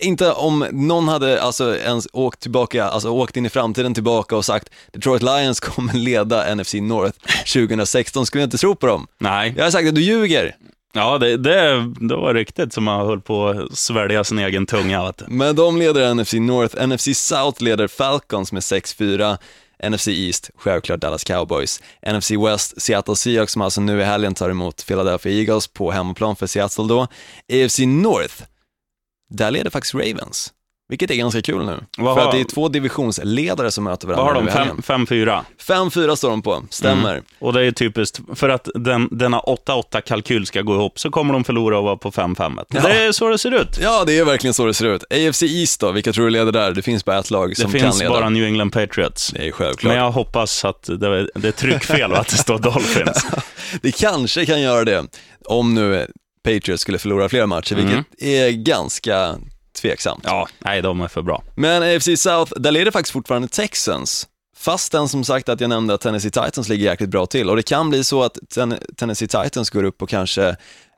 Inte om någon hade alltså ens åkt tillbaka, alltså åkt in i framtiden tillbaka och sagt Detroit Lions kommer leda NFC North 2016, skulle jag inte tro på dem. Nej. Jag har sagt att du ljuger, Ja, det, det, det var riktigt som man höll på att svälja sin egen tunga. Men de leder NFC North, NFC South leder Falcons med 6-4, NFC East, självklart Dallas Cowboys, NFC West, Seattle Seahawks som alltså nu i helgen tar emot Philadelphia Eagles på hemmaplan för Seattle då, AFC North, där leder faktiskt Ravens. Vilket är ganska kul nu. Vad för har- att det är två divisionsledare som möter Vad varandra har de? nu i helgen. Fem- 5-4. 5-4 står de på, stämmer. Och det är typiskt, för att den, denna 8-8-kalkyl ska gå ihop så kommer de förlora och vara på 5-5. Ja. Det är så det ser ut. Ja, det är verkligen så det ser ut. AFC East då, vilka tror du leder där? Det finns bara ett lag Det som finns kan leda. bara New England Patriots. Det är självklart. Men jag hoppas att det, det är tryckfel och att det står Dolphins. Det kanske kan göra det, om nu Patriots skulle förlora fler matcher, Mm. vilket är ganska tveksamt. Ja, nej, de är för bra. Men AFC South, där leder faktiskt fortfarande Texans. Fastän som sagt att jag nämnde att Tennessee Titans ligger jäkligt bra till och det kan bli så att Ten- Tennessee Titans går upp och kanske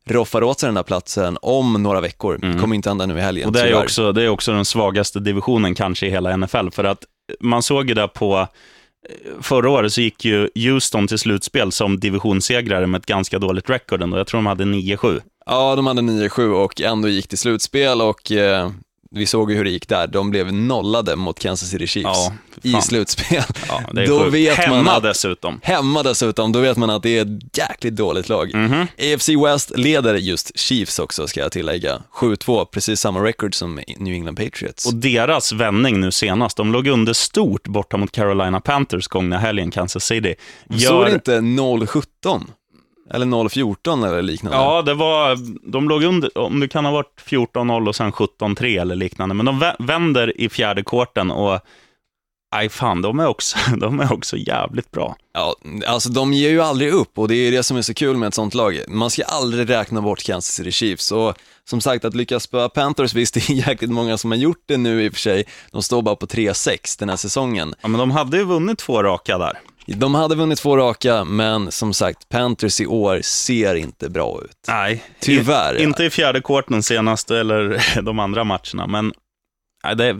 roffar åt sig den här platsen om några veckor. Kommer inte hända nu i helgen, Mm. Och det är, tyvärr. också, det är också den svagaste divisionen kanske i hela NFL, för att man såg ju där på eh, Förra året så gick ju Houston till slutspel som divisionssegrare med ett ganska dåligt record ändå. Jag tror de hade 9-7. Ja, de hade 9-7 och ändå gick till slutspel och eh, vi såg ju hur det gick där. De blev nollade mot Kansas City Chiefs Ja, i slutspel. Ja, Då vet man Hemma att- dessutom. Hemma dessutom, då vet man att det är ett jäkligt dåligt lag. Mhm. AFC West leder just Chiefs också, ska jag tillägga. 7-2, precis samma record som New England Patriots. Och deras vändning nu senast, de låg under stort borta mot Carolina Panthers gångna helgen, Kansas City. Såg det inte 0-17? Eller 0-14 eller liknande? Ja, det var, de låg under, om det kan ha varit 14-0 och sen 17-3 eller liknande, men de vänder i fjärde kvarten och Nej, fan, de är, också, de är också jävligt bra. Ja, alltså de ger ju aldrig upp och det är det som är så kul med ett sånt lag. Man ska aldrig räkna bort Kansas City Chiefs och som sagt att lyckas spöa Panthers, visst det är jäkligt många som har gjort det nu i och för sig. De står bara på 3-6 den här säsongen. Ja, men de hade ju vunnit två raka där. De hade vunnit två raka, men som sagt, Panthers i år ser inte bra ut. Nej, Tyvärr. I, inte i fjärde kvarten senaste eller de andra matcherna, men nej, det är,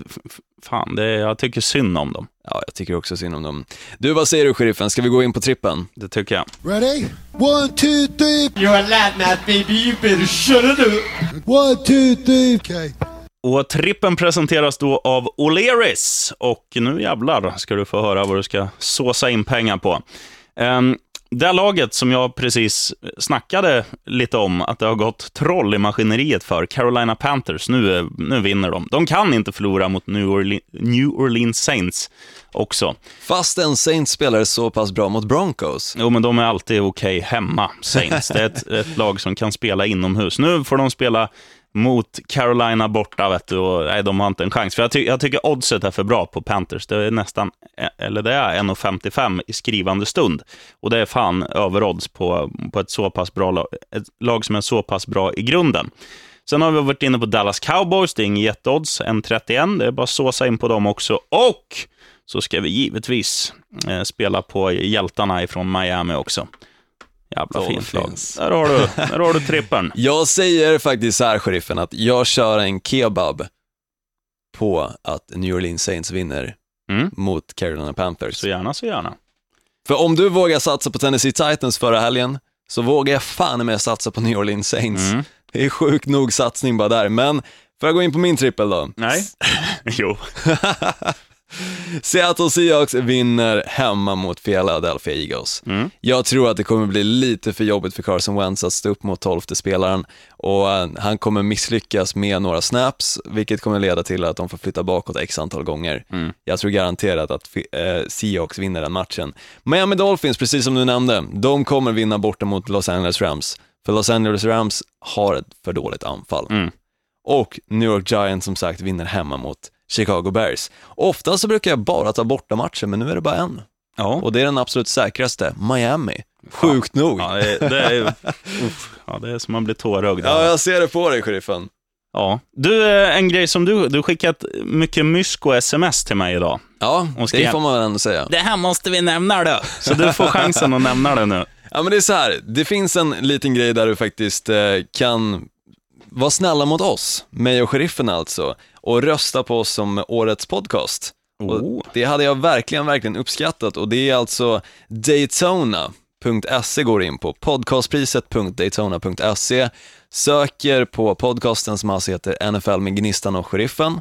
fan, det jag tycker synd om dem. Ja, jag tycker också synd om dem. Du, vad säger du, sheriffen? Ska vi gå in på trippen? Det tycker jag. Ready? One, two, three. You're a lad now, baby. You better shut it up. One, two, three. Okay. Och trippen presenteras då av O'Learys. Och nu jävlar ska du få höra vad du ska såsa in pengar på. Um, det laget som jag precis snackade lite om, att det har gått troll i maskineriet för, Carolina Panthers, nu, är- nu vinner de. De kan inte förlora mot New, Orle- New Orleans Saints också. Fast en Saints spelare så pass bra mot Broncos. Jo, men de är alltid okej hemma, Saints. Det är ett, ett lag som kan spela inomhus. Nu får de spela mot Carolina borta, vet du, och nej, de har inte en chans. För jag, ty jag tycker oddset är för bra på Panthers. Det är nästan, eh, eller det är 1,55 i skrivande stund. Och det är fan överodds på, på ett så pass bra lag, ett lag som är så pass bra i grunden. Sen har vi varit inne på Dallas Cowboys, det är inget jätteodds, 1,31. Det är bara att såsa in på dem också. Och så ska vi givetvis eh, spela på hjältarna ifrån Miami också. Jävla fint lag. Där har du, där har du trippen. Jag säger faktiskt så här, sheriffen, att jag kör en kebab på att New Orleans Saints vinner Mm. mot Carolina Panthers. Så gärna, så gärna. För om du vågar satsa på Tennessee Titans förra helgen, så vågar jag fan med satsa på New Orleans Saints. Mm. Det är sjukt nog satsning bara där, men får jag gå in på min trippel då? Nej. jo. Seattle Seahawks vinner hemma mot Philadelphia Eagles. Mm. Jag tror att det kommer bli lite för jobbigt för Carson Wentz att stå upp mot tolfte spelaren och eh, han kommer misslyckas med några snaps, vilket kommer leda till att de får flytta bakåt x antal gånger. Mm. Jag tror garanterat att eh, Seahawks vinner den matchen. Miami Dolphins, precis som du nämnde, de kommer vinna borta mot Los Angeles Rams, för Los Angeles Rams har ett för dåligt anfall. Mm. Och New York Giants som sagt vinner hemma mot Chicago Bears. Ofta så brukar jag bara ta borta matcher, men nu är det bara en. Ja. Och det är den absolut säkraste, Miami. Sjukt nog. Ja, det, det, är, uff, ja, det är som man blir tårögd. Ja, jag ser det på dig, sheriffen. Ja. Du, eh, en grej som du, du skickat mycket mysk och sms till mig idag. Ja, skrev- det får man väl ändå säga. Det här måste vi nämna då. Så du får chansen att nämna det nu. Ja, men det är så här, det finns en liten grej där du faktiskt eh, kan vara snälla mot oss, mig och sheriffen alltså, och rösta på oss som årets podcast. Oh. Det hade jag verkligen, verkligen uppskattat och det är alltså Daytona.se går in på, podcastpriset.daytona.se, söker på podcasten som alltså heter NFL med Gnistan och Sheriffen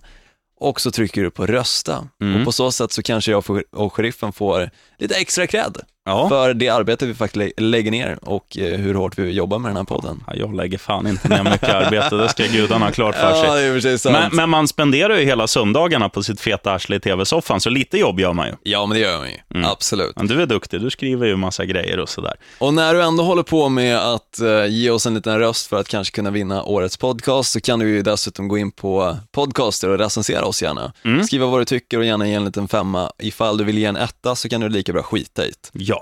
och så trycker du på rösta. Mm. Och på så sätt så kanske jag och Sheriffen får lite extra cred Ja. för det arbete vi faktiskt lä- lägger ner och eh, hur hårt vi jobbar med den här podden. Ja, Jag lägger fan inte ner mycket arbete, det ska gudarna ha klart för Ja, sig. och för. Men, men man spenderar ju hela söndagarna på sitt feta arsle i tv-soffan, så lite jobb gör man ju. Ja, men det gör man ju. Mm. Absolut. Men du är duktig, du skriver ju massa grejer och sådär. Och när du ändå håller på med att eh, ge oss en liten röst för att kanske kunna vinna årets podcast så kan du ju dessutom gå in på podcaster och recensera oss gärna. Mm. Skriva vad du tycker och gärna ge en liten femma. Ifall du vill ge en etta så kan du lika bra skita i det. Ja.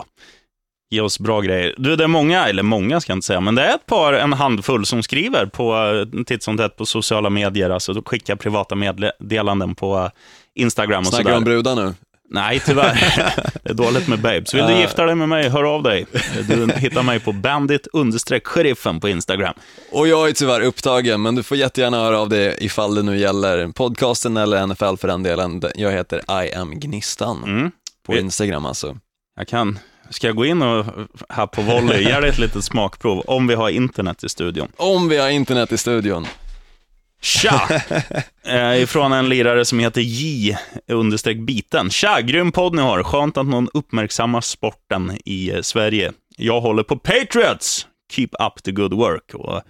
Ge oss bra grejer. Du, det är många, eller många ska jag inte säga, men det är ett par, en handfull som skriver på eh, titt som tätt på sociala medier, alltså då skickar privata meddelanden på eh, Instagram och Snackar sådär. om brudar nu. Nej, tyvärr. det är dåligt med babes. Vill du Ja. gifta dig med mig, hör av dig. Du hittar mig på bandit sheriffen på Instagram. Och jag är tyvärr upptagen, men du får jättegärna höra av dig ifall det nu gäller podcasten eller NFL för den delen. Jag heter I am Gnistan Mm. på Instagram alltså. Jag kan. Ska jag gå in och här på volley, ge dig ett litet smakprov, om vi har internet i studion. Om vi har internet i studion. Tja! eh, ifrån en lirare som heter J understreck biten. Tja, grym podd ni har. Skönt att någon uppmärksammar sporten i eh, Sverige. Jag håller på Patriots. Keep up the good work. Och,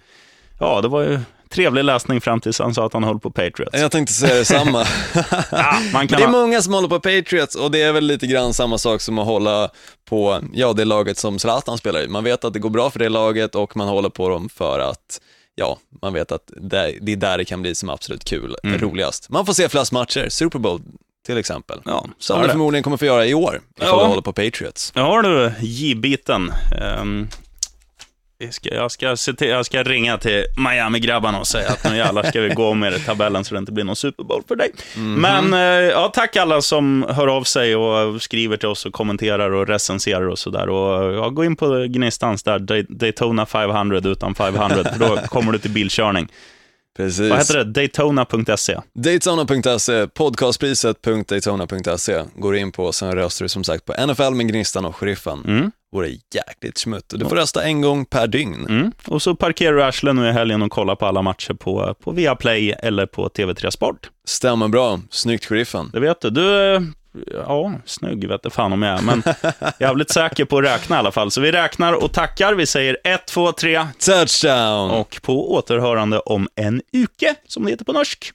ja, det var ju trevlig läsning fram tills han sa att han höll på Patriots. Jag tänkte säga detsamma. Ja, man kan det är många som håller på Patriots och det är väl lite grann samma sak som att hålla på, ja, det laget som Zlatan spelar i. Man vet att det går bra för det laget och man håller på dem för att, ja, man vet att det, det är där det kan bli som absolut kul, Mm. roligast. Man får se flest matcher, Super Bowl till exempel. ja, Som du förmodligen kommer få göra i år, ifall Ja. du håller på Patriots. Ja du, J-biten. Ehm, jag ska, jag, ska se till, jag ska ringa till Miami-grabbarna och säga att nu jävlar ska vi gå med i tabellen så det inte blir någon Super Bowl för dig. Men eh, ja, tack alla som hör av sig och skriver till oss och kommenterar och recenserar och sådär. Och ja, gå in på Gnistans där, Day- Daytona 500 utan 500, för då kommer du till bilkörning. Precis. Vad heter det? Daytona.se. Daytona.se, podcastpriset.daytona.se går in på, sen röstar du som sagt på NFL med Gnistan och Sheriffen. Mm. Vore jäkligt smutt. Du får rösta en gång per dygn. Mm. Och så parkerar du arslen nu i helgen och kollar på alla matcher på, på Viaplay eller på TV3 Sport. Stämmer bra. Snyggt Sheriffen. Det vet du. Du, eh, ja, snygg vet fan om jag är, men jävligt säker på att räkna i alla fall. Så vi räknar och tackar. Vi säger 1, 2, 3 Touchdown! och på återhörande om en uke, som det heter på norsk.